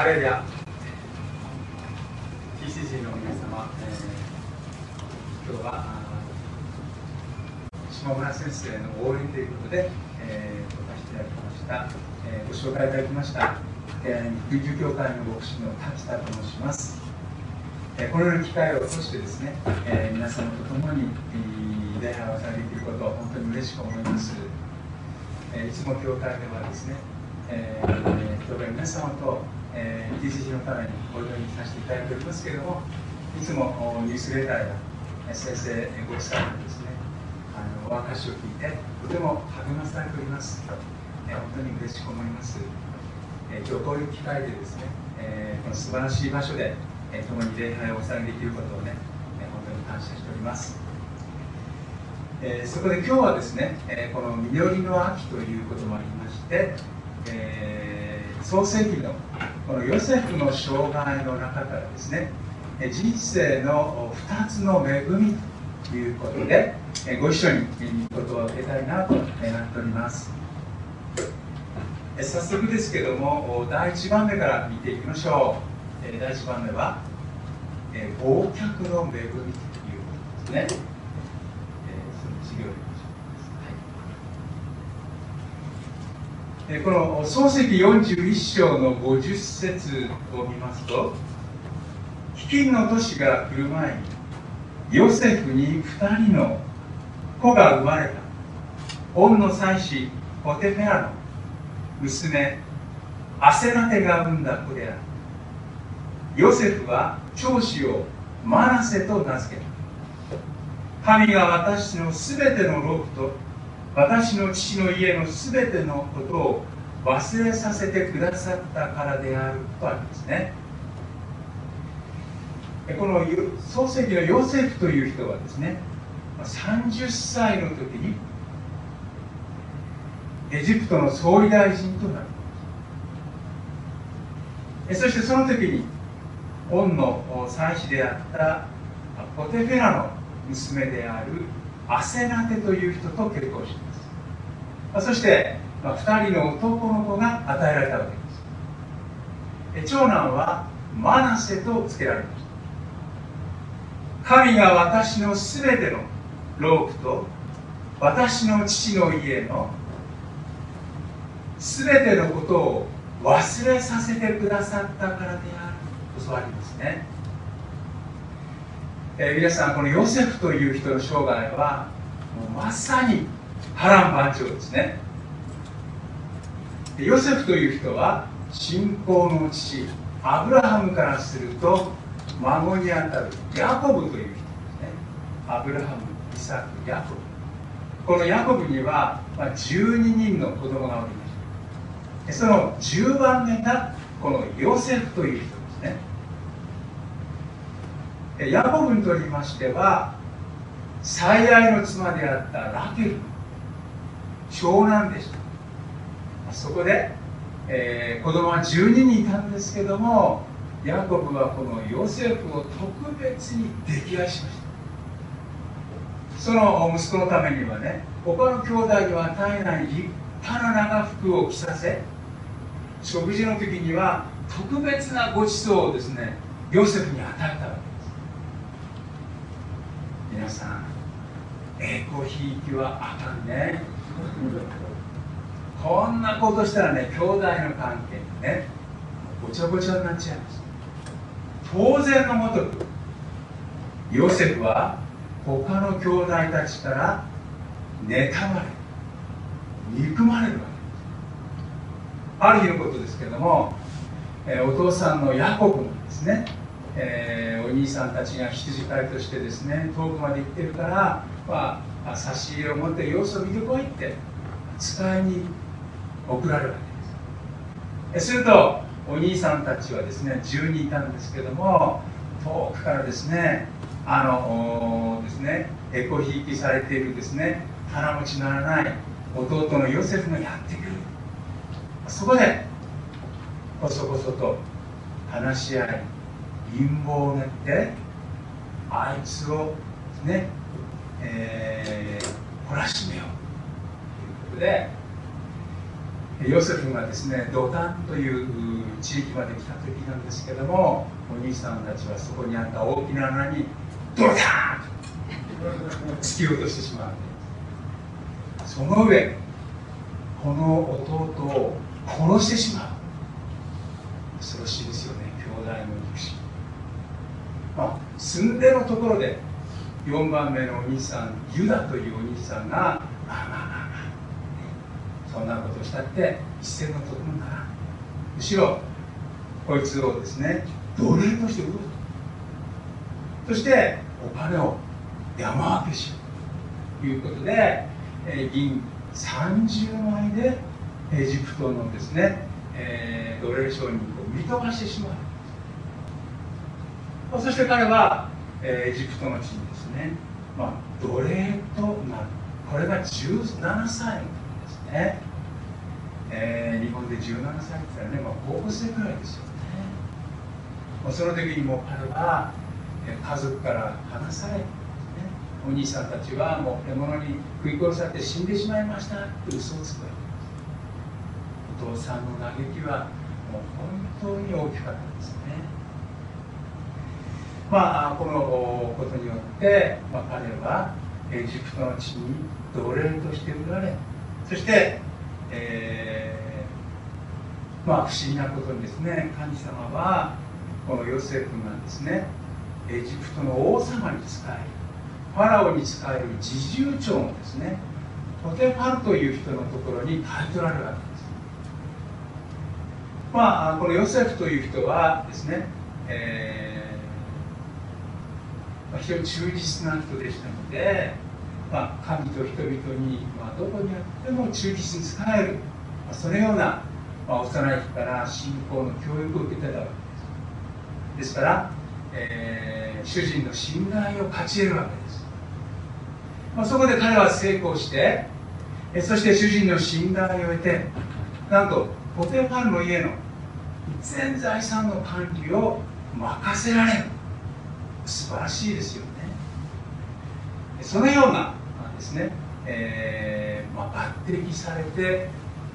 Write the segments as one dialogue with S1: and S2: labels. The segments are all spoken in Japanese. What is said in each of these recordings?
S1: ハレルヤ TCG の皆様、えー、今日は下村先生の応援ということで、えー、お貸していただきました、えー、ご紹介いただきました、えー、福音教会の牧師の滝田と申します、えー、このような機会を通してですね、えー、皆様と共に、えー、礼拝をされていることを本当に嬉しく思います、えー、いつも教会ではですね、えー、教会皆様と、えー、TCG のためにお祈りさせていただいておりますけれどもいつもニュースレターや先生ご夫妻のですねあのお話を聞いてとても励まされております、えー、本当に嬉しく思います、えー、今日こういう機会でですね、えー、この素晴らしい場所で、えー、共に礼拝をお捧げできることをね、えー、本当に感謝しております、えー、そこで今日はですね、えー、この実りの秋ということもありまして、えー、創世記のこのヨセフの生涯の中からですね人生の2つの恵みということでご一緒に言葉を受けたいなと願っております。早速ですけども第1番目から見ていきましょう。第1番目は忘却の恵みということですねその授業でこの漱石41章の50節を見ますと飢饉の年が来る前にヨセフに2人の子が生まれた。恩の妻子ポテフェラの。娘アセナテが産んだ子である。ヨセフは長子をマナセと名付けた。神が私のすべての労苦と私の父の家のすべてのことを忘れさせてくださったからであるとありますね。この漱石のヨセフという人はですね30歳の時にエジプトの総理大臣となるそしてその時に恩の妻子であったポテフェラの娘であるアセナテという人と結婚します。そして、まあ、2人の男の子が与えられたわけです。長男はマナセと付けられました。神が私のすべてのロープと私の父の家のすべてのことを忘れさせてくださったからであると教わりますね、えー、皆さんこのヨセフという人の生涯はもうまさに波乱万丈ですね。でヨセフという人は信仰の父アブラハムからすると孫にあたるヤコブという人ですね。アブラハムイサクヤコブ。このヤコブには、ま、12人の子供がおりましたその10番目がこのヨセフという人。ヤコブにとりましては最愛の妻であったラケル長男でした。そこで、えー、子供は12人いたんですけどもヤコブはこのヨセフを特別に溺愛しました。その息子のためにはね他の兄弟には与えない立派な長服を着させ食事の時には特別なごちそうをですねヨセフに与えたわけ。皆さん栄光ひいきはあかんね。こんなことしたらね兄弟の関係ね。ごちゃごちゃになっちゃいます。当然のごとくヨセフは他の兄弟たちから妬まれ憎まれるわけです。ある日のことですけども、え、お父さんのヤコブもですね、えー、お兄さんたちが羊飼いとしてですね遠くまで行ってるから、まあ、差し入れを持って様子を見てこいって使いに送られるわけです。するとお兄さんたちはですね10人いたんですけども遠くからですねあのですねエコひいきされているですね腹持ちならない弟のヨセフがやってくる。そこでこそこそと話し合い陰謀を練ってあいつをねえー、懲らしめようということでヨセフがですねドタンという地域まで来た時なんですけどもお兄さんたちはそこにあった大きな穴にドタンと突き落としてしまう。その上この弟を殺してしまう。恐ろしいですよね兄弟の憎しみまあ住んでのところで4番目のお兄さんユダというお兄さんがまあまあまあまあそんなことしたって一銭の得もならむしろこいつをですね奴隷として売ろうとそしてお金を山分けしようということで、えー、銀30枚でエジプトのですね、えー、奴隷商人を売り飛ばしてしまうそして彼は、えー、エジプトの地にですね、まあ、奴隷となる。これが17歳の時ですね、えー、日本で17歳って言ったらね、まあ、高校生くらいですよね、まあ、その時にもう彼はえ家族から離されお兄さんたちはもう獲物に食い殺されて死んでしまいましたって嘘をつくわけです。お父さんの嘆きはもう本当に大きかったですまあこのことによって、まあ、彼はエジプトの地に奴隷として売られそして、えー、まあ不思議なことにですね神様はこのヨセフがですねエジプトの王様に仕えるファラオに仕える侍従長のですねポテファルという人のところに買い取られるわけです。まあこのヨセフという人はですね、えーまあ、非常に忠実な人でしたので、まあ、神と人々に、まあ、どこにあっても忠実に使える、まあ、そのような、まあ、幼い日から信仰の教育を受けてたわけです。ですから、えー、主人の信頼を勝ち得るわけです。まあ、そこで彼は成功してえそして主人の信頼を得てなんとポテファルの家の全財産の管理を任せられる。素晴らしいですよね。そのようなですね、えー、まあ、抜擢されて、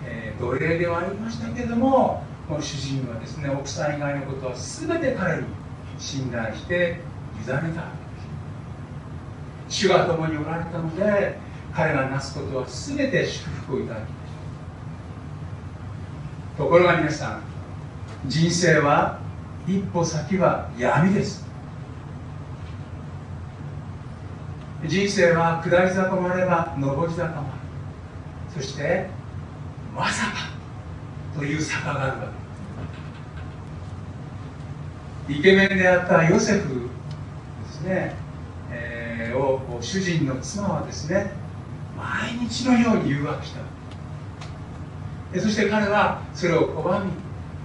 S1: えー、奴隷ではありましたけどもこの主人はですね奥さん以外のことは全て彼に信頼して委ねたわけです。主が共におられたので彼がなすことは全て祝福をいただきました。ところが皆さん人生は一歩先は闇です。人生は下り坂もあれば上り坂もある。そしてまさかという坂があるわけ。イケメンであったヨセフですね。を主人の妻はですね毎日のように誘惑した。でそして彼はそれを拒み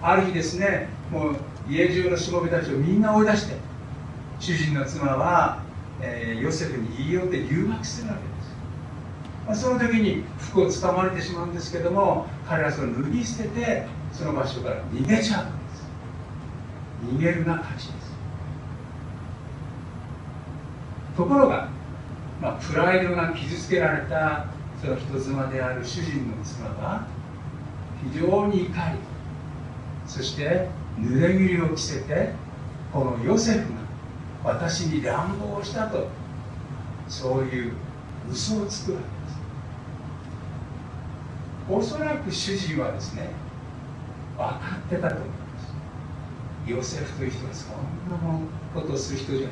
S1: ある日ですねもう家中のしもべたちをみんな追い出して主人の妻は、えー、ヨセフに言い寄って誘惑するわけです、まあ、その時に服をつかまれてしまうんですけども彼はそれを脱ぎ捨ててその場所から逃げちゃうんです。逃げるが勝ちです。ところが、まあ、プライドが傷つけられたその人妻である主人の妻は非常に怒りそして濡れ衣を着せてこのヨセフが私に乱暴したとそういう嘘をつくわけです。おそらく主人はですね分かってたと思います。ヨセフという人はそんなことをする人じゃない。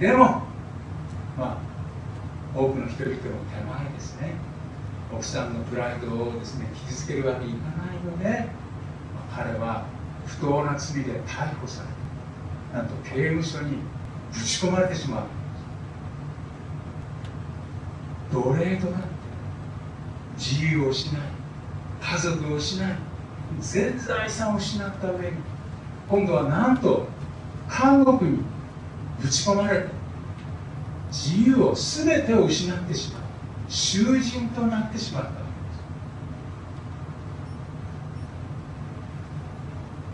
S1: でも、まあ、多くの人々の手前ですね。奥さんのプライドをですね傷つけるわけにいかないので、まあ、彼は不当な罪で逮捕された。なんと刑務所にぶち込まれてしまう。奴隷となって自由を失い家族を失い全財産を失った上に今度はなんと監獄にぶち込まれて自由を全てを失ってしまう囚人となってしまったわ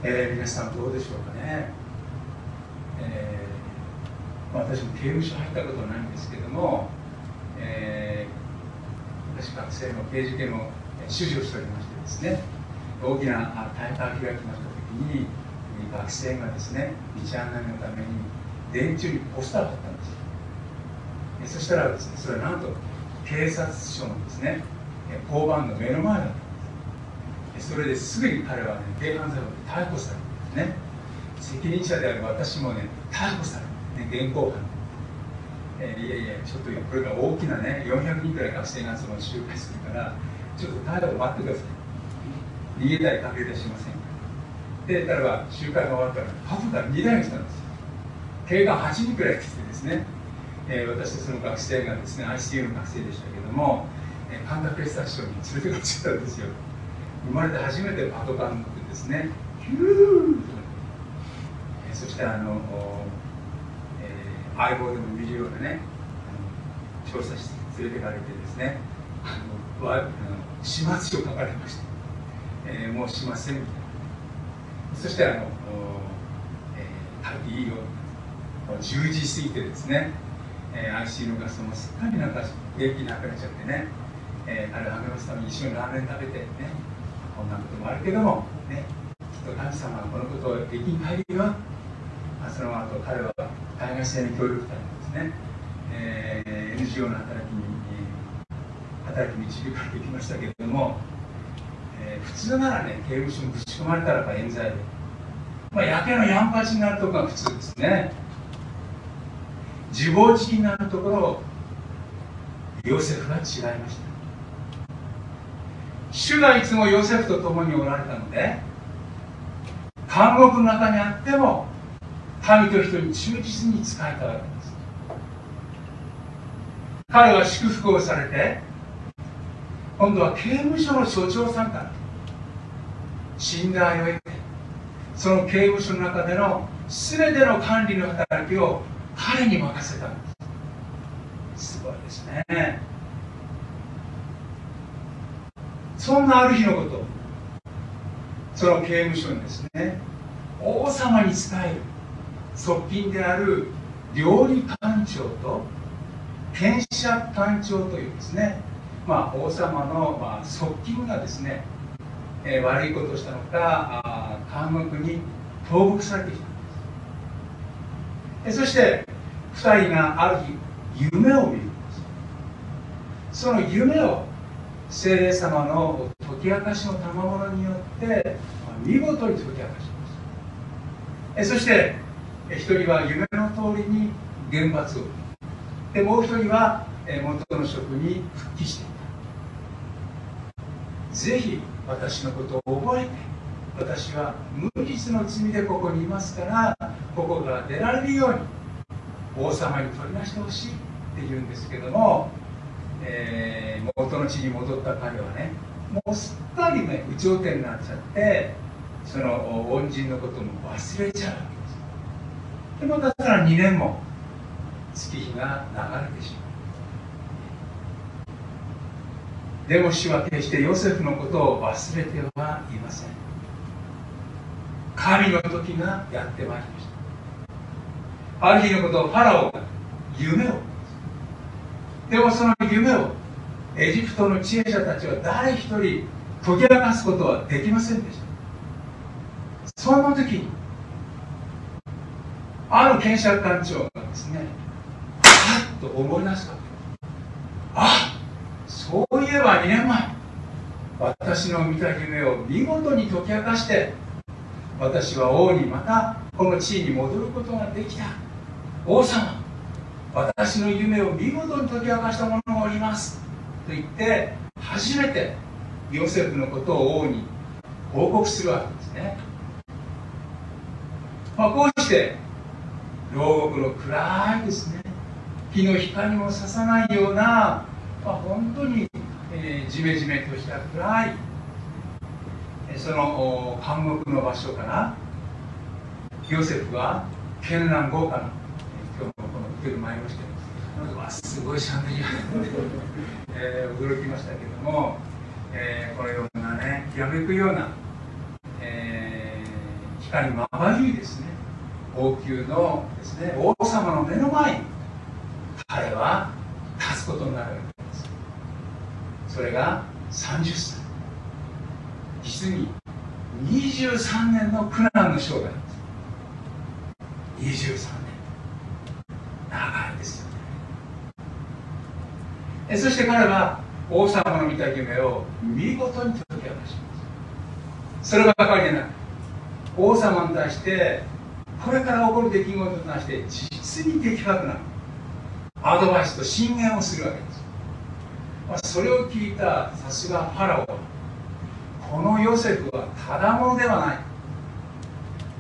S1: けです、えー、皆さんどうでしょうかね、えー、私も刑務所入ったことないんですけども、えー、私学生の刑事系の主事をしておりましてですね大きな大会を開きました時に学生がですね道案内のために電柱にポスターを貼ったんですよ。そしたらですねそれはなんと警察署のですね交番の目の前だったんです。それですぐに彼はね軽犯罪で逮捕されてですね。責任者である私もね逮捕されて、ね、現行犯。えー、いやいやちょっとこれが大きなね400人くらい学生がその集会するからちょっと逮捕待ってください。逃げたり隠れたしません。で彼は集会が終わったらパトカー2台にしたんですよ。警官8人くらい来てですね、えー、私とその学生がですね ICU の学生でしたけども、えー、神田警察署に連れてかれちゃったんですよ。生まれて初めてパトカーに乗ってですねヒュー、してあの、えー、相棒でも見るようなね調査室に連れてかれてですねあのわあの始末書を書かれました、えー、もうしませんみたいな。そしてあの、えー、いいよ10時過ぎてですね、えー、IC のガスもすっかりなんか元気なくなっちゃってね、えー、彼を励ますために一緒にラーメン食べてねこんなこともあるけどもねきっと神様はこのことをできに入るよその後彼は海外制の協力隊のですね、えー、NGO の働きに働き導かれてきましたけれども普通ならね刑務所にぶち込まれたらば冤罪で、まあ、やけのやんぱちになるところが普通ですね。自暴自棄になるところをヨセフは違いました。主がいつもヨセフと共におられたので監獄の中にあっても民と人に忠実に仕えたわけです。彼は祝福をされて今度は刑務所の所長さんから信頼を得てその刑務所の中での全ての管理の働きを彼に任せたんです。すごいですね。そんなある日のことその刑務所にですね王様に仕える。側近である料理官長と検察官長というですね、まあ、王様の、まあ、側近がですねえー、悪いことをしたのか監獄に投獄されてきたんです。そして2人がある日夢を見るんです。その夢を精霊様の解き明かしの賜物によって見事に解き明かしますそして1人は夢の通りに厳罰を。でもう1人は元の職に復帰していた。ぜひ私のことを覚えて私は無実の罪でここにいますからここから出られるように王様に取り出してほしいって言うんですけども、えー、元の地に戻った彼はねもうすっかりね有頂天になっちゃってその恩人のことも忘れちゃう。ですでもだから2年も。月日が流れてしまう。でも主は決してヨセフのことを忘れてはいません。神の時がやってまいりました。ある日のことをファラオが夢をでもその夢をエジプトの知恵者たちは誰一人解き明かすことはできませんでした。その時にある検察官長がですね。はっと思い出すわけあそういえば2年前私の見た夢を見事に解き明かして私は王にまたこの地位に戻ることができた。王様私の夢を見事に解き明かした者がおります。と言って初めてヨセフのことを王に報告するわけですね、まあ、こうして牢獄の暗いですね。日の光もささないようなまあ、本当に、えー、じめじめとした暗いその監獄の場所からヨセフは絢爛豪華な今日もこのホテル参りましてわすごいシャンデリア、えー、驚きましたけども、えー、このようなねきらめくような、えー、光まばゆいですね。王宮のですね王様の目の前に彼は立つことになるわけです。それが30歳。実に23年の苦難の生涯。です23年。長いですよね。そして彼は王様の見た夢を見事に解き明かします。そればかりでなく王様に対してこれから起こる出来事に対して実に的確なアドバイスと進言をするわけです、まあ、それを聞いたさすがファラオはこのヨセフはただものではない。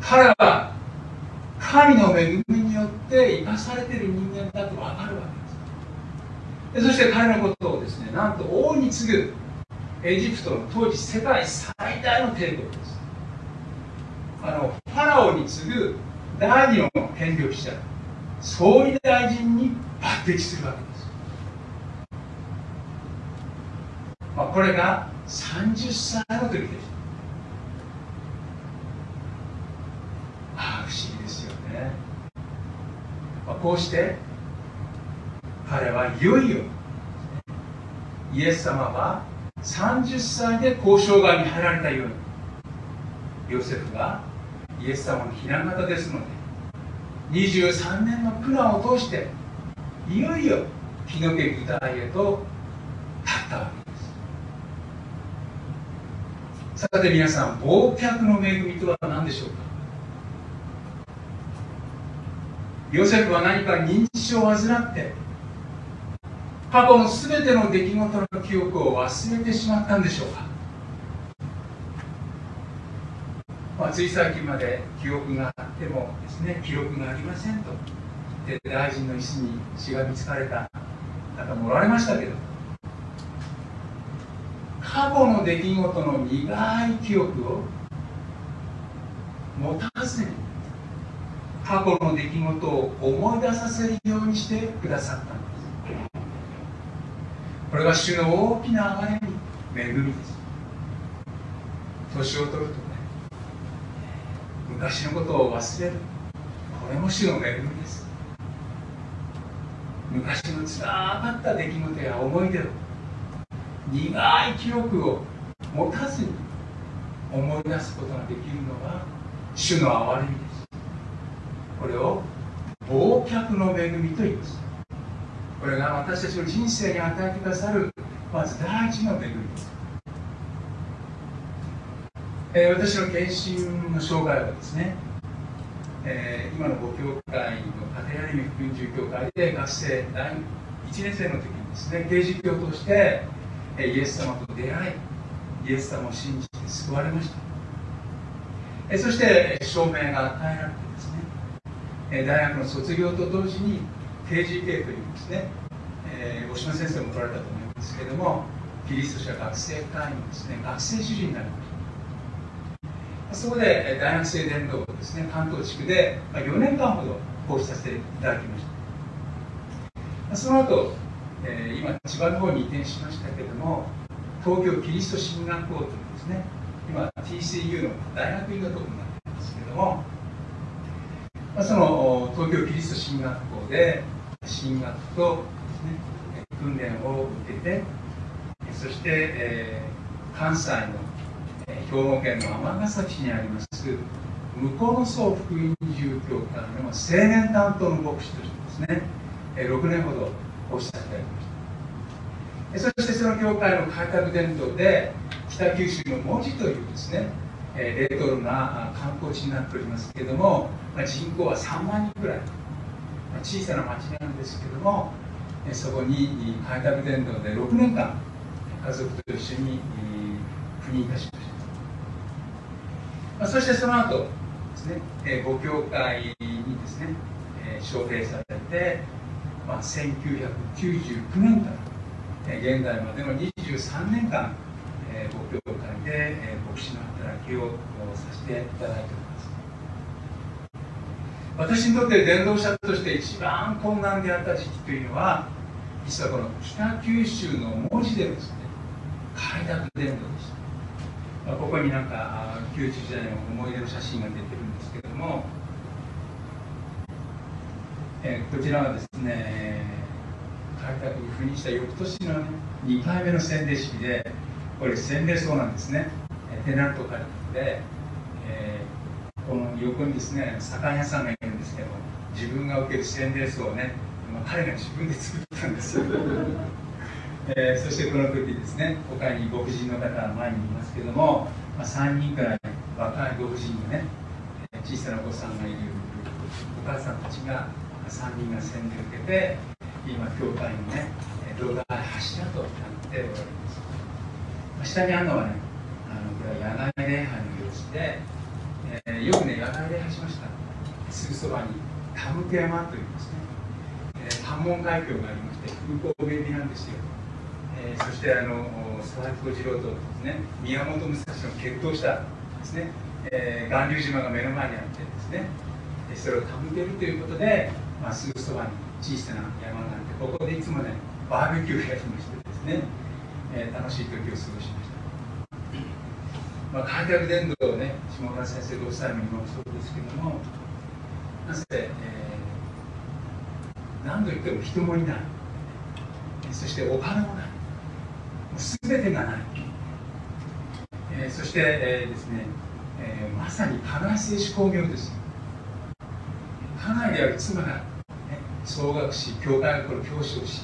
S1: 彼は神の恵みによって生かされている人間だと分かるわけです。でそして彼のことをですねなんと王に次ぐエジプトの当時世界最大の帝国です。あのファラオに次ぐ第二の権力者総理大臣に抜擢するわけです、まあ、これが30歳の時でした。ああ不思議ですよね、まあ、こうして彼はいよいよイエス様は30歳で交渉側に入られたようにヨセフがイエス様の雛形ですので23年の苦難を通していよいよ日の家舞台へと立ったわけです。さて皆さん忘却の恵みとは何でしょうか？ヨセフは何か認知症を患って過去の全ての出来事の記憶を忘れてしまったんでしょうか？まあ、つい最近まで記憶があってもですね記録がありませんと言って大臣の椅子に血が見つかれた。方もおられましたけど。過去の出来事の苦い記憶を持たずに過去の出来事を思い出させるようにしてくださったんですこれが主の大きな憐れみ恵みです年を取ると昔のことを忘れる。これも主の恵みです。昔のつらかった出来事や思い出を苦い記憶を持たずに思い出すことができるのは主の憐れみです。これを忘却の恵みと言います。これが私たちの人生に与えてくださるまず第一の恵みです。えー、私の献身の生涯はですね、えー、今のご教会の家庭ある意味福音住教会で学生第1年生の時にですね刑事教として、え、イエス様と出会いイエス様を信じて救われました、えー、そして証明が与えられてですね、え大学の卒業と同時に KGK というですね、えー、大島先生も取られたと思いますけれどもキリスト者学生会のですね学生主事になりました。そこで大学生伝道をですね関東地区で4年間ほど講師させていただきました。その後、え、今千葉の方に移転しましたけれども東京キリスト進学校というですね今 TCU の大学院のところになっていますけれども、まあ、その東京キリスト進学校で進学とですね訓練を受けてそして、えー、関西の兵庫県の尼崎市にあります向こうの総福音住教会の青年担当の牧師としてですね6年ほど講師させていただきました。そしてその教会の開拓伝道で北九州の文字というですねレトロな観光地になっておりますけれども人口は3万人くらい。小さな町なんですけれどもそこに開拓伝道で6年間家族と一緒に赴任いたしました。まあ、そしてその後ですね、えー、ご教会にですね、えー、招聘されて、まあ、1999年から、えー、現在までの23年間、えー、ご教会で、えー、牧師の働きをさせていただいております。私にとって伝道者として一番困難であった時期というのは実はこの北九州の文字でですね開拓伝道でした。まあ、ここになんか旧時代の思い出の写真が出てるんですけれども、えー、こちらはですね開拓に赴任した翌年の、ね、2回目の洗礼式でこれ洗礼そうなんですね、テナントカルトで、えー、この横にですね酒屋さんがいるんですけど自分が受ける洗礼層をね、まあ、彼が自分で作ったんですよ、えー、そしてこの時ですね。他に牧人の方は前にいますけども、まあ、3人から若い牧人のね小さなお子さんがいるお母さんたちが3人が洗礼を受けて今教会のね動画柱となっておられます下にあるのはねあのこれは野外礼拝の様子で、えー、よくね野外礼拝しました。すぐそばにタムク山というですね、え、関門海峡がありまして空港便利なんですよ、えー、そしてあの佐々木小次郎とですね宮本武蔵の決闘したですね、えー、巌流島が目の前にあってですねそれを手向けるということで、まあ、すぐそばに小さな山があってここでいつもねバーベキューをやりましてですね、えー、楽しい時を過ごしました、まあ、開拓伝道をね下村先生ご夫妻も今もそうですけどもなぜ、えー、何度言っても人もいないそしてお金もない。全てがない、えー、そして、えー、ですね、えー、まさに加害性思考病です。家内である妻が、ね、総学し教会の教師をし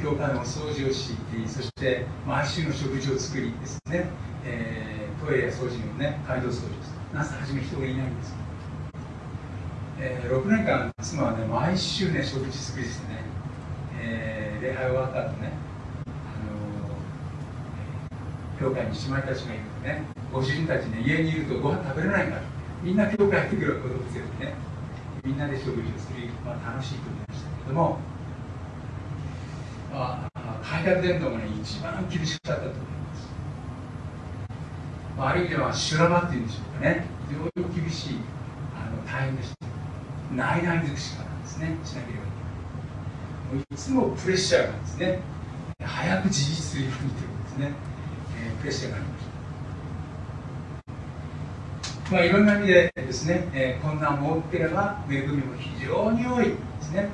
S1: 教会のお掃除をしそして毎週の食事を作りですね、えー、トイレや掃除のね街道掃除をす。るなぜ初め人がいないんです、えー、6年間妻はね毎週ね食事作りしてね、えー、礼拝終わった後ね教会に姉妹たちがいるとね。ご主人たちね家にいるとご飯食べれないからみんな教会やってくる子供ですよね。みんなで食事をする、まあ、楽しい時でしたけどもまあ、開拓伝統がね、一番厳しかったと思います。まあ、ある意味では修羅場っていうんでしょうかね、非常に厳しい、あの大変でした。内々尽くしからですね、しなければいけない。いつもプレッシャーがですね、早く自立するようにということですね、えー、プレッシャーがありました。まあ、いろんな意味でですね、えー、困難も多ければ恵みも非常に多いですね、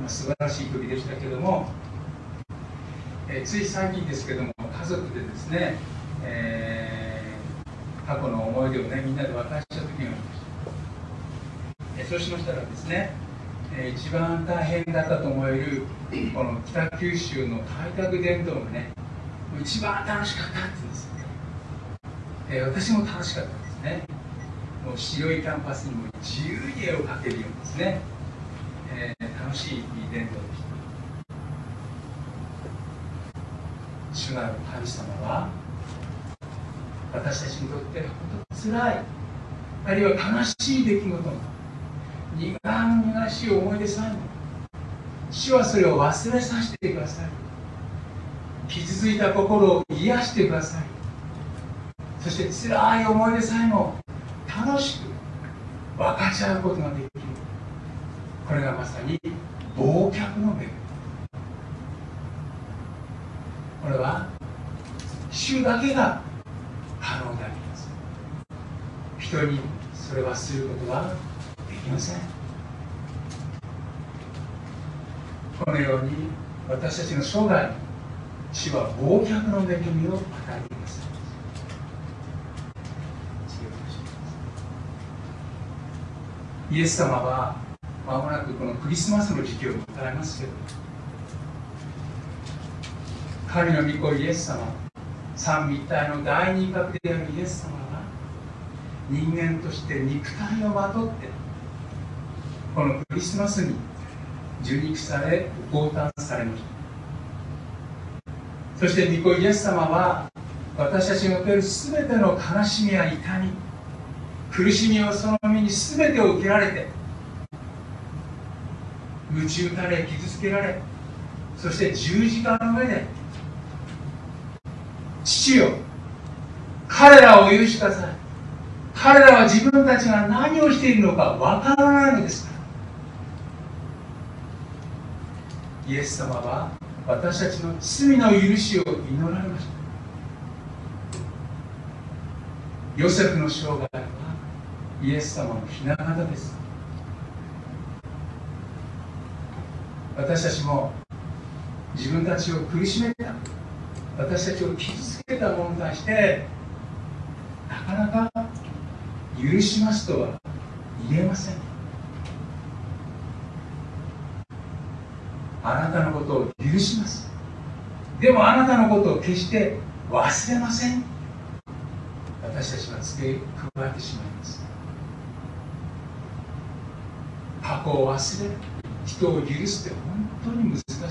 S1: まあ、素晴らしい時でしたけどもえー、つい最近ですけども家族でですね、えー、過去の思い出をねみんなで分かした時がありました、え、そうしましたらですね、え一番大変だったと思えるこの北九州の開拓伝統がね一番楽しかったって言うんです、え私も楽しかったですね。もう白いキャンパスにも自由に絵を描けるようですね、え楽しい伝統でした主なる神様は私たちにとって本当につらい。あるいは悲しい出来事苦々しい思い出さえも主はそれを忘れさせてください。傷ついた心を癒してください。そして辛い思い出さえも楽しく分かち合うことができる。これがまさに忘却の恵みこれは主だけが可能であります。人にそれはすることはできません。このように私たちの生涯主は忘却の恵みを与えています。イエス様はまもなくこのクリスマスの時期を迎えますけど神の御子イエス様三位一体の第二格であるイエス様が人間として肉体をまとってこのクリスマスに受肉されご降誕されました。そして御子イエス様は私たちにおける全ての悲しみや痛み苦しみをその身に全てを受けられて鞭打たれ傷つけられそして十字架の上で父よ彼らを許しください。彼らは自分たちが何をしているのかわからないのですから。イエス様は私たちの罪の許しを祈られました。ヨセフの生涯はイエス様の雛形です。私たちも自分たちを苦しめた。私たちを傷つけた者に対してなかなか許しますとは言えません。あなたのことを許します。でもあなたのことを決して忘れません。私たちは付け加えてしまいます。過去を忘れ人を許すって本当に難しいと思い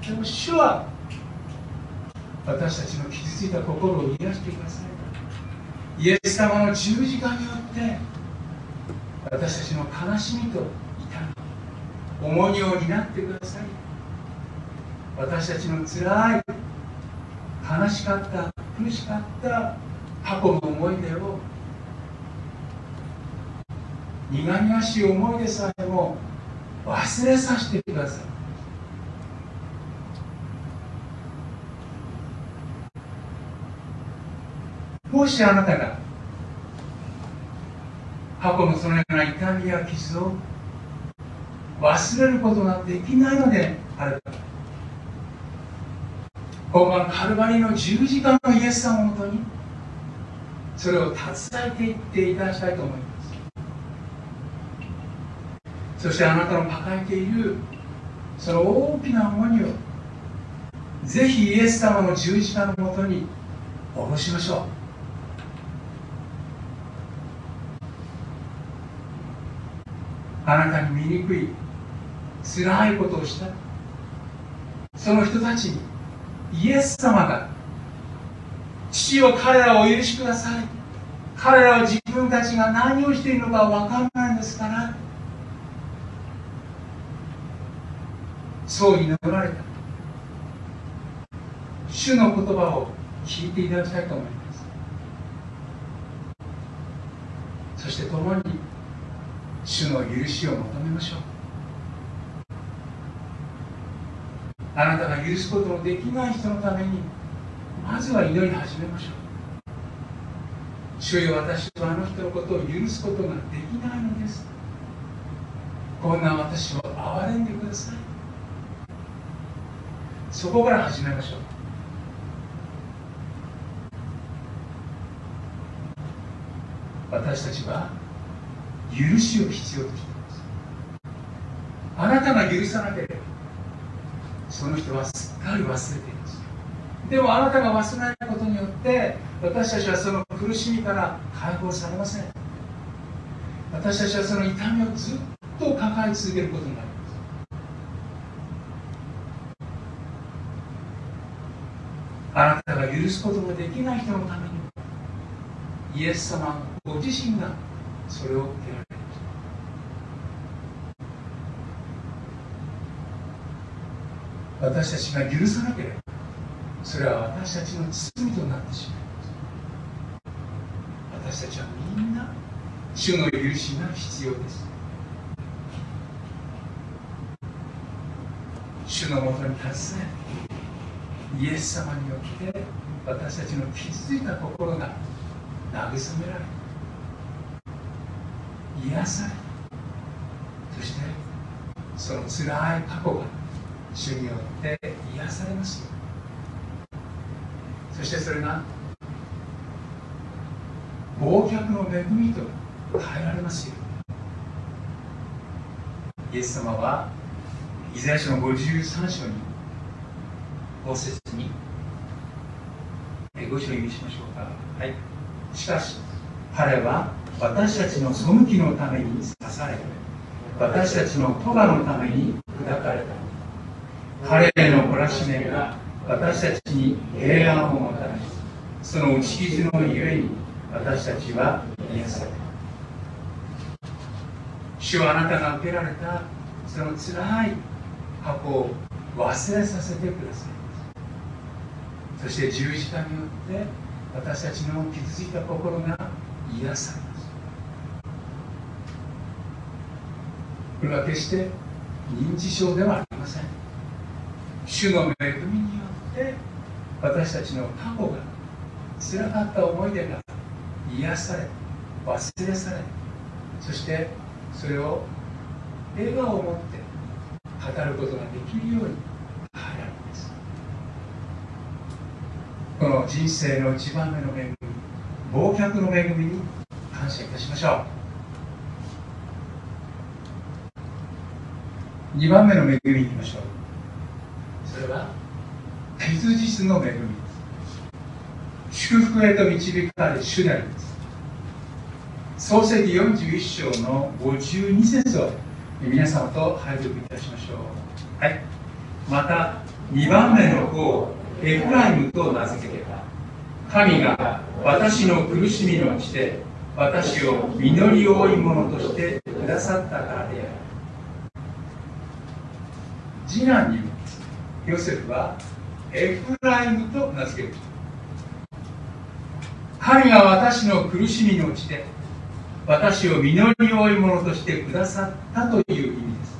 S1: ますでも主は私たちの傷ついた心を癒してください。イエス様の十字架によって私たちの悲しみと重荷を担ってください。私たちのつらい悲しかった苦しかった過去の思い出を苦々しい思い出さえも忘れさせてください。もしあなたが過去のそのような痛みや傷を忘れることができないのであれば今晩カルバリの十字架のイエス様のもとにそれを携えていっていただきたいと思います。そしてあなたの抱えているその大きな重荷をぜひイエス様の十字架のもとに下ろしましょう。あなたに醜い辛いことをした。その人たちにイエス様が父を彼らをお許しください。彼らは自分たちが何をしているのか分からないんですからそう祈られた。主の言葉を聞いていただきたいと思います。そして共に主の許しを求めましょう。あなたが許すことのできない人のためにまずは祈り始めましょう。主よ私はあの人のことを許すことができないのです。こんな私を憐れんでください。そこから始めましょう。私たちは許しを必要としています。あなたが許さなければその人はすっかり忘れていますでもあなたが忘れないことによって私たちはその苦しみから解放されません。私たちはその痛みをずっと抱え続けることになります。あなたが許すことができない人のためにイエス様ご自身がそれを受けられ私たちが許さなければそれは私たちの罪となってしまいます。私たちはみんな主の許しが必要です。主のもとに携えイエス様によって私たちの傷ついた心が慰められ癒されそしてその辛い過去が主によって癒されますよ。そしてそれが忘却の恵みと変えられますよ。イエス様はイザヤ書の53章に法説にご一緒にしましょうか。はい。しかし彼は私たちの背きのために刺され私たちの咎のために砕かれ彼への懲らしめが私たちに平安をもたらしその打ち傷のゆえに私たちは癒され主はあなたが受けられたそのつらい過去を忘れさせてください。そして十字架によって私たちの傷ついた心が癒されます。これは決して認知症ではありません。主の恵みによって私たちの過去がつらかった思い出が癒され忘れされそしてそれを笑顔を持って語ることができるように変えられます。この人生の一番目の恵み忘却の恵みに感謝いたしましょう。2番目の恵みいきましょう。れは結実の恵み祝福へと導かれ主であります。創世記41章の52節を皆様と拝読いたしましょう。はい。また2番目の子をエフライムと名付けた。神が私の苦しみの地で私を実り多いものとしてくださったからである。次男にヨセフはエフライムと名付ける。神が私の苦しみの地で私を実り多いものとしてくださったという意味です。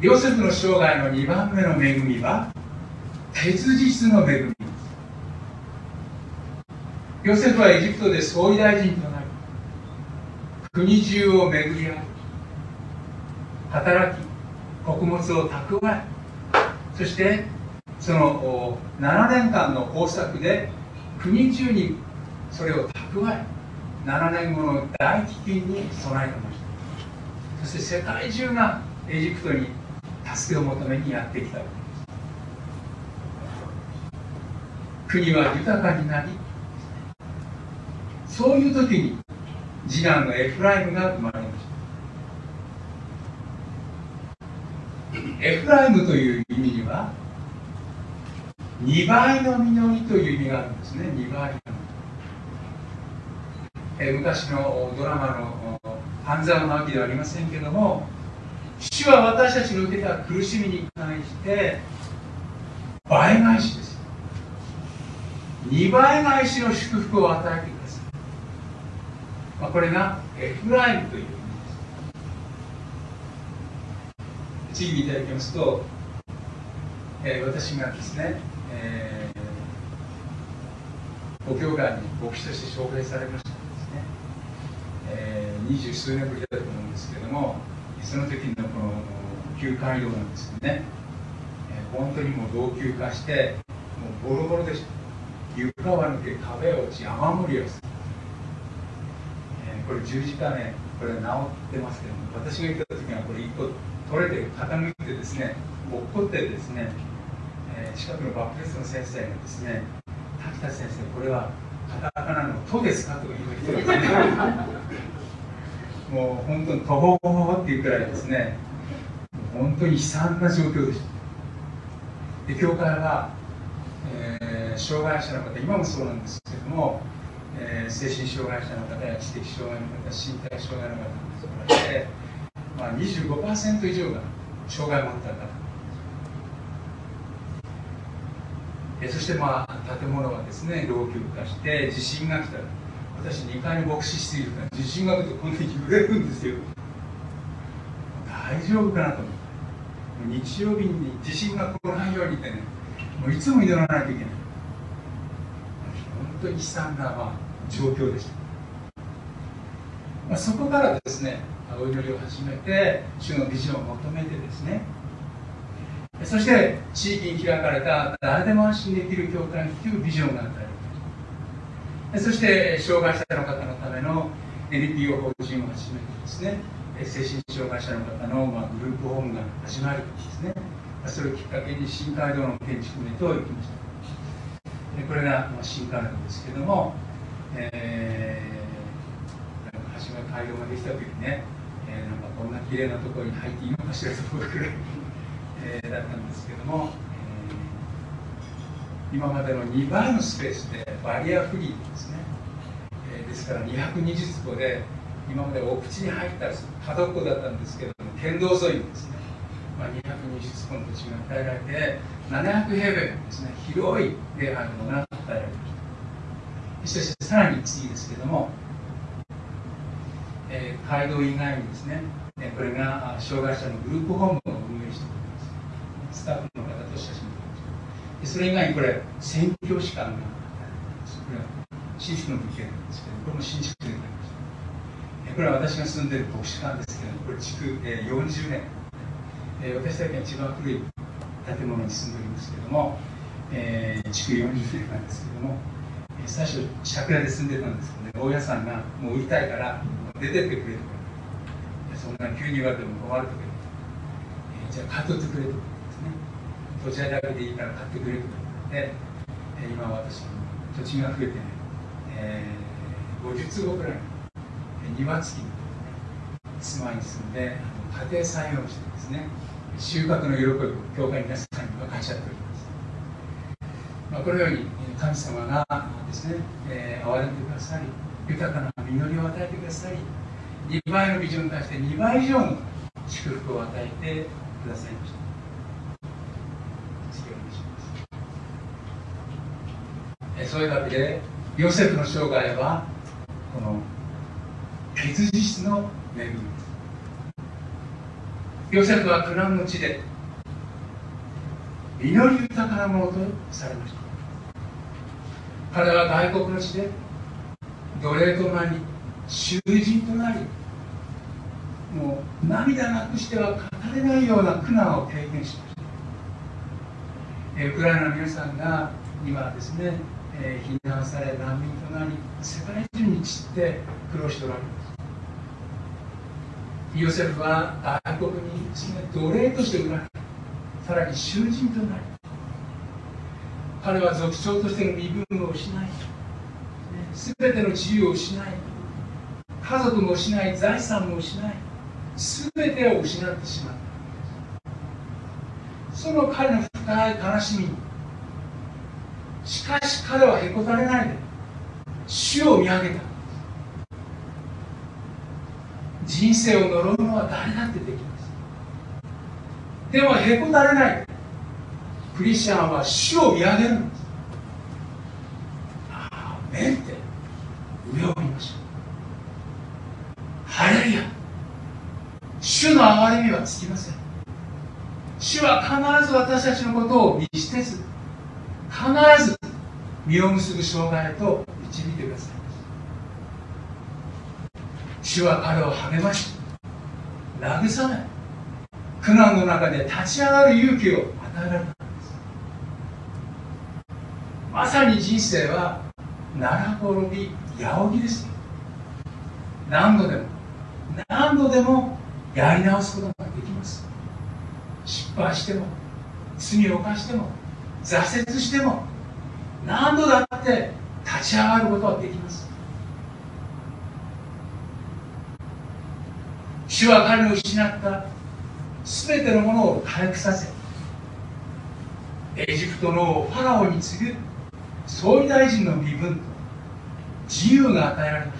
S1: ヨセフの生涯の2番目の恵みは結実の恵みです。ヨセフはエジプトで総理大臣となり国中を巡り歩き働き穀物を蓄えそしてその7年間の豊作で国中にそれを蓄え7年後の大飢饉に備えてました。そして世界中がエジプトに助けを求めにやってきた。わけです国は豊かになりそういう時に次男のエフライムが生まれたましたエフライムという意味には2倍の実りという意味があるんですね。2倍のえ昔のドラマの「半沢直樹」ではありませんけども主は私たちの受けた苦しみに対して倍返しです。2倍返しの祝福を与えてください、まあ、これがエフライムという意味です次にいただきますと、えー、私がですね、えー、ご教会に牧師として紹介されましたですね、えー、二十数年ぶりだと思うんですけれどもその時のこの旧街道なんですよね、えー、本当にもう老朽化してもうボロボロでした。床は抜け壁落ち雨漏りをする、えー、これ十字架ねこれ治ってますけども私が行った時取れて傾いてですね落っこってですね、えー、近くのバプテストの先生がですね滝田先生これはカタカナの「と」ですかと言われてですねもう本当にとほほほっていうくらいですね本当に悲惨な状況でした。で教会は、えー、障害者の方今もそうなんですけども、えー、精神障害者の方や知的障害の方身体障害の方にそれで、まあ、25%以上が障害を持った方。えそしてまあ建物はですね老朽化して地震が来たら私2回牧師しているから地震が来るとこんなに揺れるんですよ。大丈夫かなと思って。日曜日に地震が来ないようにってねもういつも祈らないといけない。本当に悲惨な、まあ、状況でした、まあ、そこからですねお祈りを始めて主のビジョンを求めてですね。そして地域に開かれた誰でも安心できる教会というビジョンが与えるそして障害者の方のための NPO 法人を始めてですね精神障害者の方の、まあ、グループホームが始まりですね。それをきっかけに新街道の建築ネと行きました。これが、新街道ですけども、えー、初め街道ができた時にね、えー、なんかこんな綺麗なところに入っていいのかしらと思うくらい、えー、だったんですけども今までの2倍のスペースでバリアフリーですね、えー、ですから220坪で今までお口に入った角っこだったんですけども県道沿いにですね、まあ、220坪の土地が与えられて700平米ですね。広い礼拝のが与えられましたそしてさらに次ですけども、えー、街道以外にですねこれが障害者のグループホームを運営しております。スタッフの方と写真それ以外にこれ宣教師官がこれは新宿の物件なんですけどこれも新宿でございました。これは私が住んでいる牧師館ですけどこれ築40年。私たちが一番古い建物に住んでおりますけどもえー、築40年なんですけども最初借家で住んでたんですけどね大家さんがもう売りたいから出てってくれとそんな急に言われても困るとか、えー、じゃあ買っとってくれとかですね土地だけでいいから買ってくれとか言って、えー、今私土地が増えてね、えー、50坪ぐらい庭付きの、住まいに住んで家庭菜園をしてですね収穫の喜びを教会の皆さんに分かち合っております、まあ、このように神様がですね、えー、憐れんでくださり豊かな実りを与えてくださり2倍のビジョンに対して2倍以上の祝福を与えてくださいました。次お願いします。えそういうわけでヨセフの生涯はこの結実の恵み。ヨセフは苦難の地で祈り豊かなものとされました。彼は外国の地で奴隷となり囚人となりもう涙なくしては語れないような苦難を経験しました。ウクライナの皆さんが今ですね、えー、避難され難民となり世界中に散って苦労しておられます。ヨセフは外国に奴隷として売られさらに囚人となり彼は族長としての身分を失い全ての自由を失い家族も失い財産も失い全てを失ってしまった。その彼の深い悲しみにしかし彼はへこたれないで主を見上げた。人生を呪うのは誰だってできます。でもへこたれない。クリスチャンは主を見上げるんですああメンって上を見ましょうハレルヤ主の憐れみはつきません。主は必ず私たちのことを見捨てず必ず実を結ぶ障害へと導いてください。主は彼を励まし慰め苦難の中で立ち上がる勇気を与えられたんです。まさに人生は奈良転び八起きです。何度でも何度でもやり直すことができます。失敗しても罪を犯しても挫折しても何度だって立ち上がることはできます。主は彼の失った全てのものを回復させエジプトのファラオに次ぐ総理大臣の身分と自由が与えられまし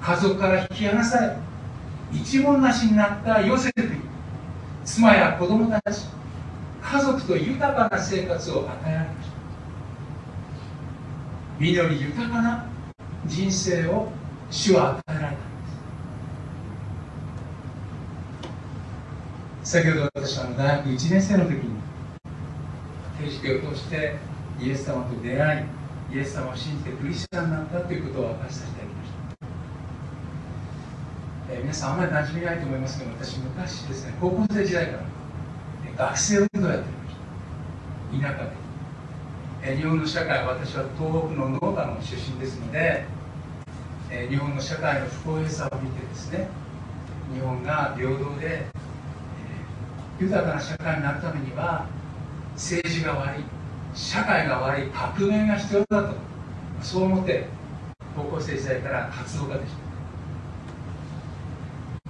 S1: た。家族から引き離され一文なしになったヨセフに妻や子供たち家族と豊かな生活を与えられました緑豊かな人生を主は与えられたんです先ほど私は大学1年生の時に定式を通してイエス様と出会いイエス様を信じてクリスチャンになったということを明かしさせていただきましたえー、皆さんあんまり馴染みないと思いますけど私昔ですね高校生時代から、学生運動をやっていました。田舎で、えー、日本の社会私は東北の農家の出身ですので、えー、日本の社会の不公平さを見てですね日本が平等で、え豊かな社会になるためには政治が悪い社会が悪い革命が必要だとそう思って高校生時代から活動家でした。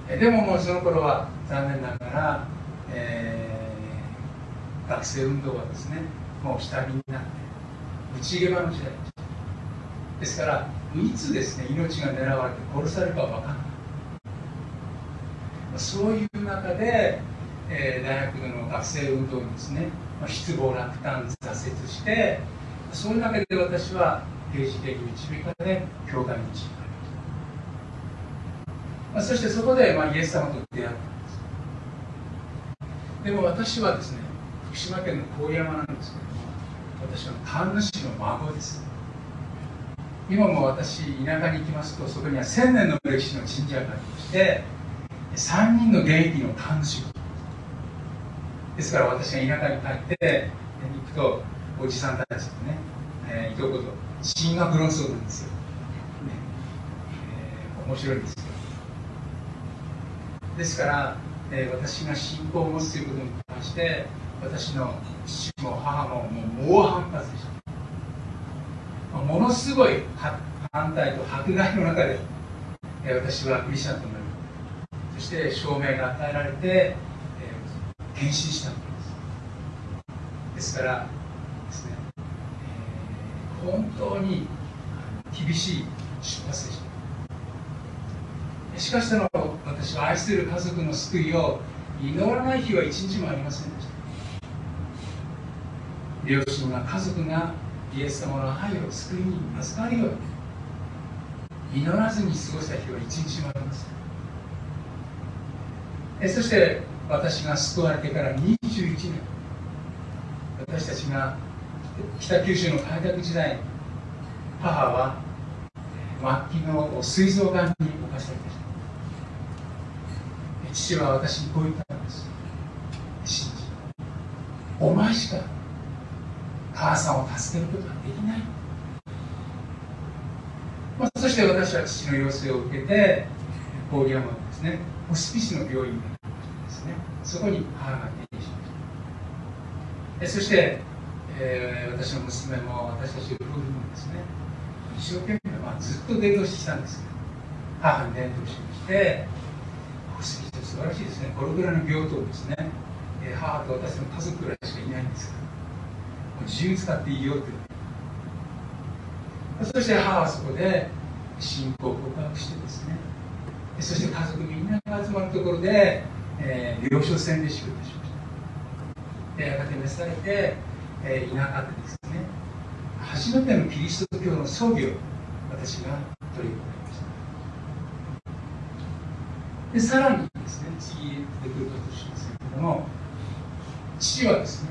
S1: でももうその頃は残念ながら、えー、学生運動はですねもう下火になって内毛場の時代でした。ですからいつですね命が狙われて殺されるか分からない。そういう中で、えー、大学の学生運動にですねま失望落胆挫折してそういう中で私は刑事的導かれ教会に導かまあ、そしてそこで、まあ、イエス様と出会ったんです。でも私はですね福島県の郡山なんですけども私は神主の孫です。今も私田舎に行きますとそこには1000年の歴史の神社がありまして3人の現役の神主。ですから私が田舎に帰って行くとおじさんたちとね、えー、いとこと進学論争なんですよ、ね。えー、面白いですですから、えー、私が信仰を持つということに関して私の父も母ももう猛反発でした。ものすごい反対と迫害の中で、えー、私はクリスチャンとなりそして証明が与えられて、えー、献身したわけです。ですからですね、えー、本当に厳しい出発でした。しかしその私は愛する家族の救いを祈らない日は一日もありませんでした。両親が家族がイエス様の愛を救いに預かるように祈らずに過ごした日は一日もありません。えそして私が救われてから21年。私たちが北九州の開拓時代母は末期の膵臓がんに侵されました。父は私にこう言ったんです。信じお前しか母さんを助けることはできない、まあ、そして私は父の要請を受けて郡山のですねホスピスの病院がですね。そこに母が転院しました。そして、えー、私の娘も私たち夫婦もですね一生懸命、まあ、ずっと伝道してきたんです。けど母に伝道しまして素晴らしいですね。これぐらいの病棟ですね、えー、母と私の家族ぐらいしかいないんですけど自由使っていいよって。そして母はそこで信仰を告白してですね。そして家族みんなが集まるところで、えー、病床戦で仕事しました。でやがて召されて、えー、いなかったですね初めてのキリスト教の葬儀を私が取り組みましたでさらにですね次出てくるかとしますけれども父はですね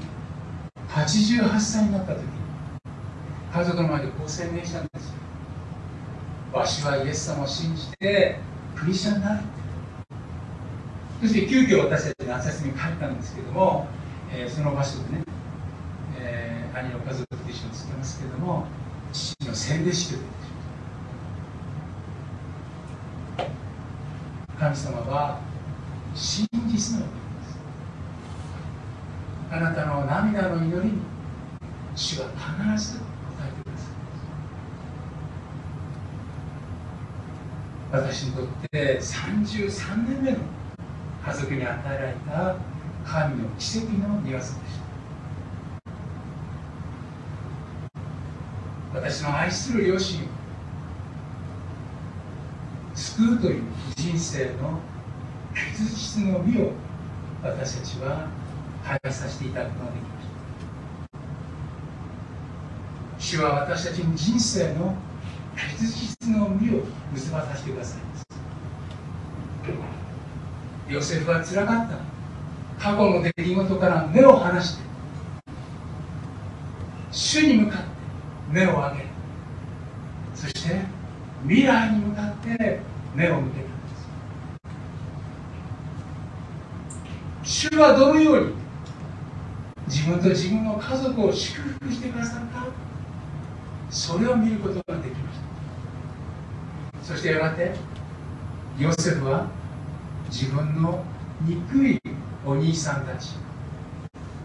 S1: 88歳になった時に家族の前でこう宣言したんですよ。わしはイエス様を信じてクリスチャンになる。そして急遽私たち夏休みに帰ったんですけども、えー、その場所でね、えー、兄の家族と一緒に住んでますけども父の洗礼式を神様は真実のあなたの涙の祈りに主は必ず答えてください。ま私にとって33年目の家族に与えられた神の奇跡の庭さでした私の愛する両親を救うという人生の結実の実を私たちは配達させていただくことができました。主は私たちに人生の結実の実を結ばさせてくださいますヨセフはつらかった。過去の出来事から目を離して主に向かって目を上げそして未来に向かって目を向けたんです主はどのように自分と自分の家族を祝福してくださった？それを見ることができました。そしてやがてヨセフは自分の憎いお兄さんたち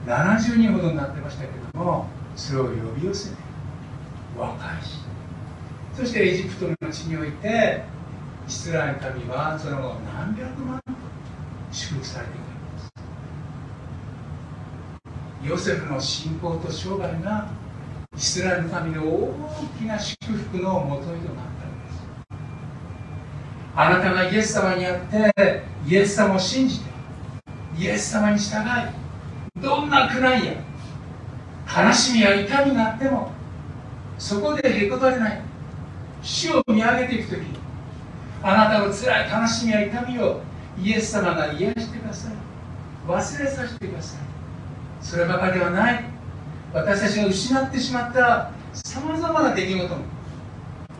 S1: 70人ほどになってましたけどもそれを呼び寄せて和解しそしてエジプトの地においてイスラエルの民はその後何百万と祝福されていくヨセフの信仰と生涯がイスラエルの民の大きな祝福のもとへとなったのですあなたがイエス様にあってイエス様を信じてイエス様に従いどんな苦難や。悲しみや痛みがあってもそこでへこたれない。死を見上げていく時あなたの辛い悲しみや痛みをイエス様が癒してください。忘れさせてください。そればかりではない。私たちが失ってしまったさまざまな出来事も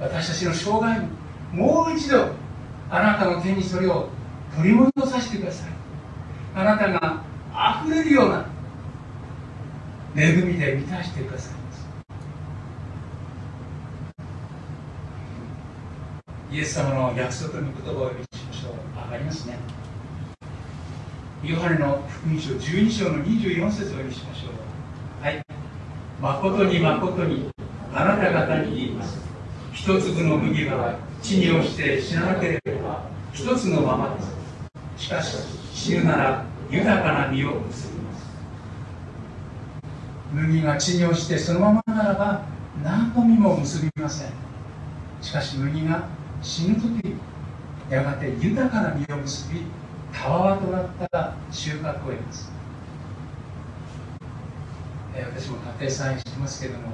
S1: 私たちの生涯にもう一度あなたの手にそれを取り戻させてください。あなたが溢れるような恵みで満たしてくださいますイエス様の約束の言葉を読みしましょう。上がりますね。ヨハネの福音書12章の24節を読みしましょう。はい。誠に誠にあなた方に言います。一粒の麦は地に落ちて死ななければ一つのままです。しかし死ぬなら豊かな実を結びます。麦が地に落ちてそのままならば何の実も結びません。しかし麦が死ぬ時やがて豊かな実を結びたわわとなった収穫を得ます、え私も家庭菜園してますけども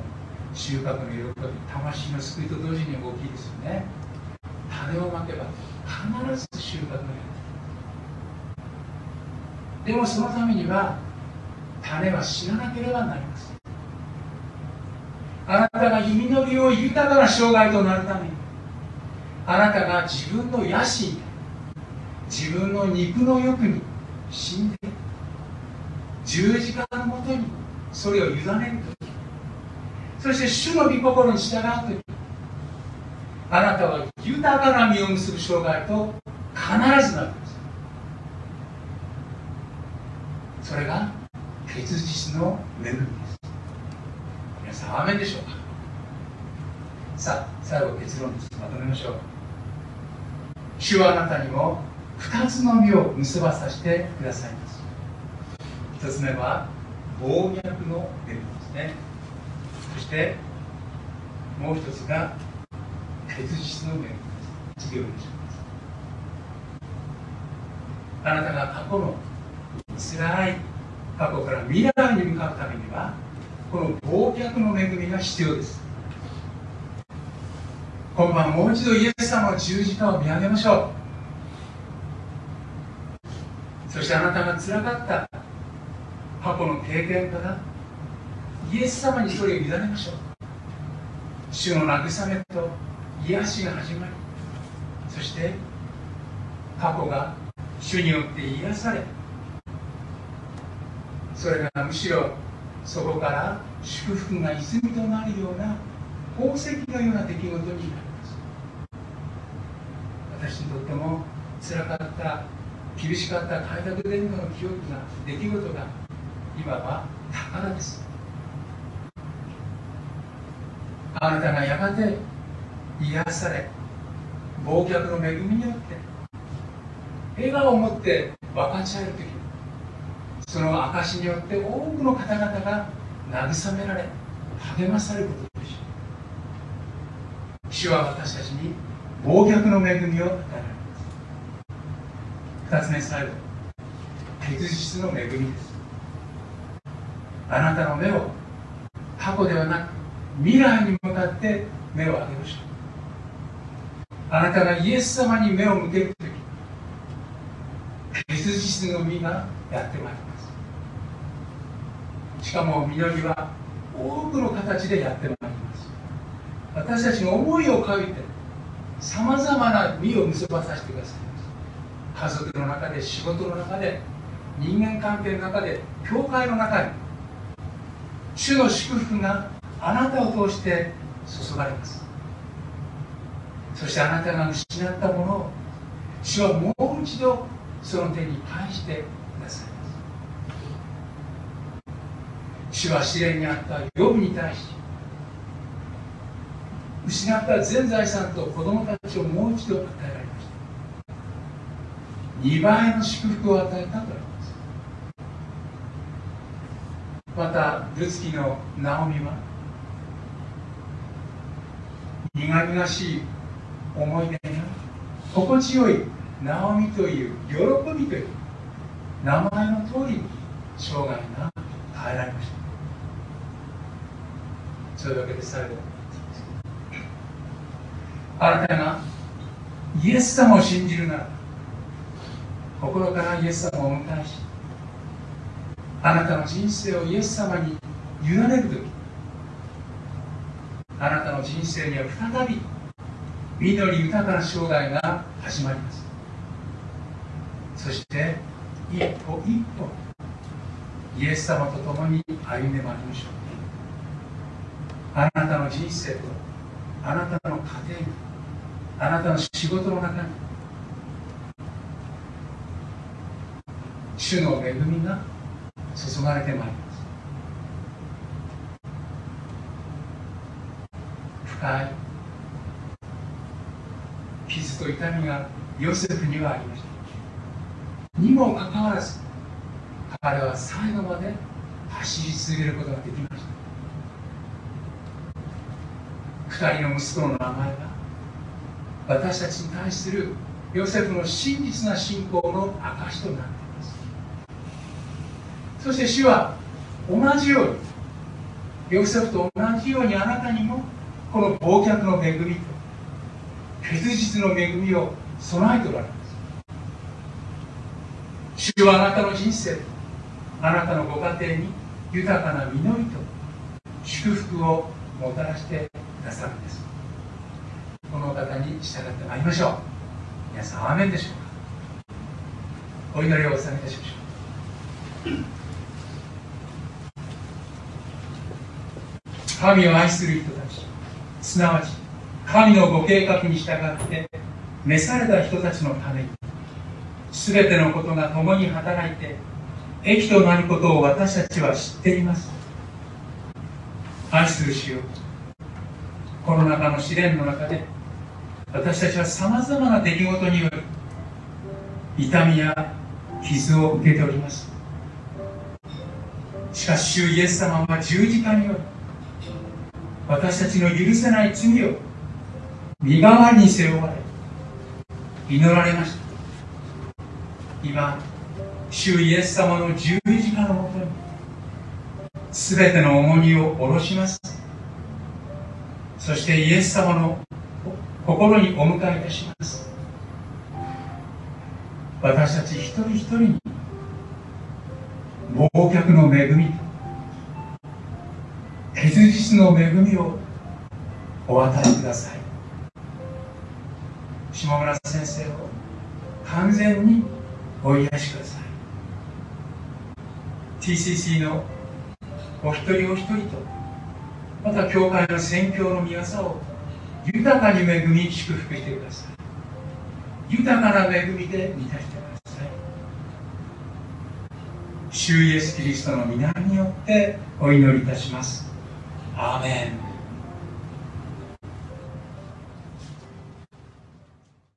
S1: 収穫の喜び魂の救いと同時に大きいですよね。種をまけば必ず収穫がやるでもそのためには種は死ななければなりません。あなたが弓のりを豊かな生涯となるためにあなたが自分の野心自分の肉の欲に死んで十字架のもとにそれを委ねるとそして主の御心に従う時あなたは豊かな実を結ぶ生涯と必ずなるんです。それが結実の恵みです。皆さんアメンでしょうか。さあ最後結論です。まとめましょう。主はあなたにも2つの実を結ばさせてくださいます。1つ目は暴虐の恵みですね。そしてもう一つが結実の面次をお願いします。あなたが過去の辛い過去から未来に向かうためにはこの忘却の恵みが必要です。今晩もう一度イエス様の十字架を見上げましょう。そしてあなたが辛かった過去の経験からイエス様にそれを委ねましょう。主の慰めと癒しが始まりそして過去が主によって癒されそれがむしろそこから祝福が泉となるような宝石のような出来事になります。私にとってもつらかった厳しかった開拓伝道の記憶が出来事が今は宝です。あなたがやがて癒され忘却の恵みによって笑顔を持って分かち合える時その証によって多くの方々が慰められ励まされること主は私たちに忘却の恵みを与えられます2つ目最後結実の恵みですあなたの目を過去ではなく未来に向かって目を上げましょうあなたがイエス様に目を向けるとき結実の実がやってまいりますしかも実りは多くの形でやってまいります。私たちの思いを書いてさまざまな実を結ばさせてください家族の中で仕事の中で人間関係の中で教会の中に主の祝福があなたを通して注がれます。そしてあなたが失ったものを主はもう一度その手に返してくださいます。主は試練にあった予備に対して失った全財産と子供たちをもう一度与えられました。2倍の祝福を与えたとあります。またルツキのナオミは苦々しい思い出が心地よいナオミという喜びという名前の通りに生涯が変えられました。そういうわけで最後あなたがイエス様を信じるなら心からイエス様をお迎えしあなたの人生をイエス様に委ねる時あなたの人生には再び緑豊かな生涯が始まります。そして一歩一歩イエス様と共に歩んでまいりましょう。あなたの人生とあなたの家庭にあなたの仕事の中に主の恵みが注がれてまいります。深い傷と痛みがヨセフにはありました。にもかかわらず彼は最後まで走り続けることができました。2人の息子の名前が私たちに対するヨセフの真実な信仰の証となっています。そして主は同じようにヨセフと同じようにあなたにもこの忘却の恵みと結実の恵みを備えておられます。主はあなたの人生あなたのご家庭に豊かな実りと祝福をもたらしてくださるんです。この方に従ってまいりましょう。皆さんアーメンでしょうか？お祈りをお納めいたしましょう。神を愛する人たちすなわち神のご計画に従って召された人たちのために全てのことが共に働いて益となることを私たちは知っています。愛する主よこの中の試練の中で私たちはさまざまな出来事により痛みや傷を受けております。しかし主イエス様は十字架により私たちの許せない罪を身代わりに背負われ祈られました。今主イエス様の十字架のもとに全ての重荷を下ろします。そしてイエス様の心にお迎えいたします。私たち一人一人に忘却の恵みと結実の恵みをお与えください。下村先生を完全にお癒しください。TCC のお一人お一人とまた教会の宣教の宮さを豊かに恵み祝福してください。豊かな恵みで満たしてください。主イエスキリストの皆によってお祈りいたします。アーメン。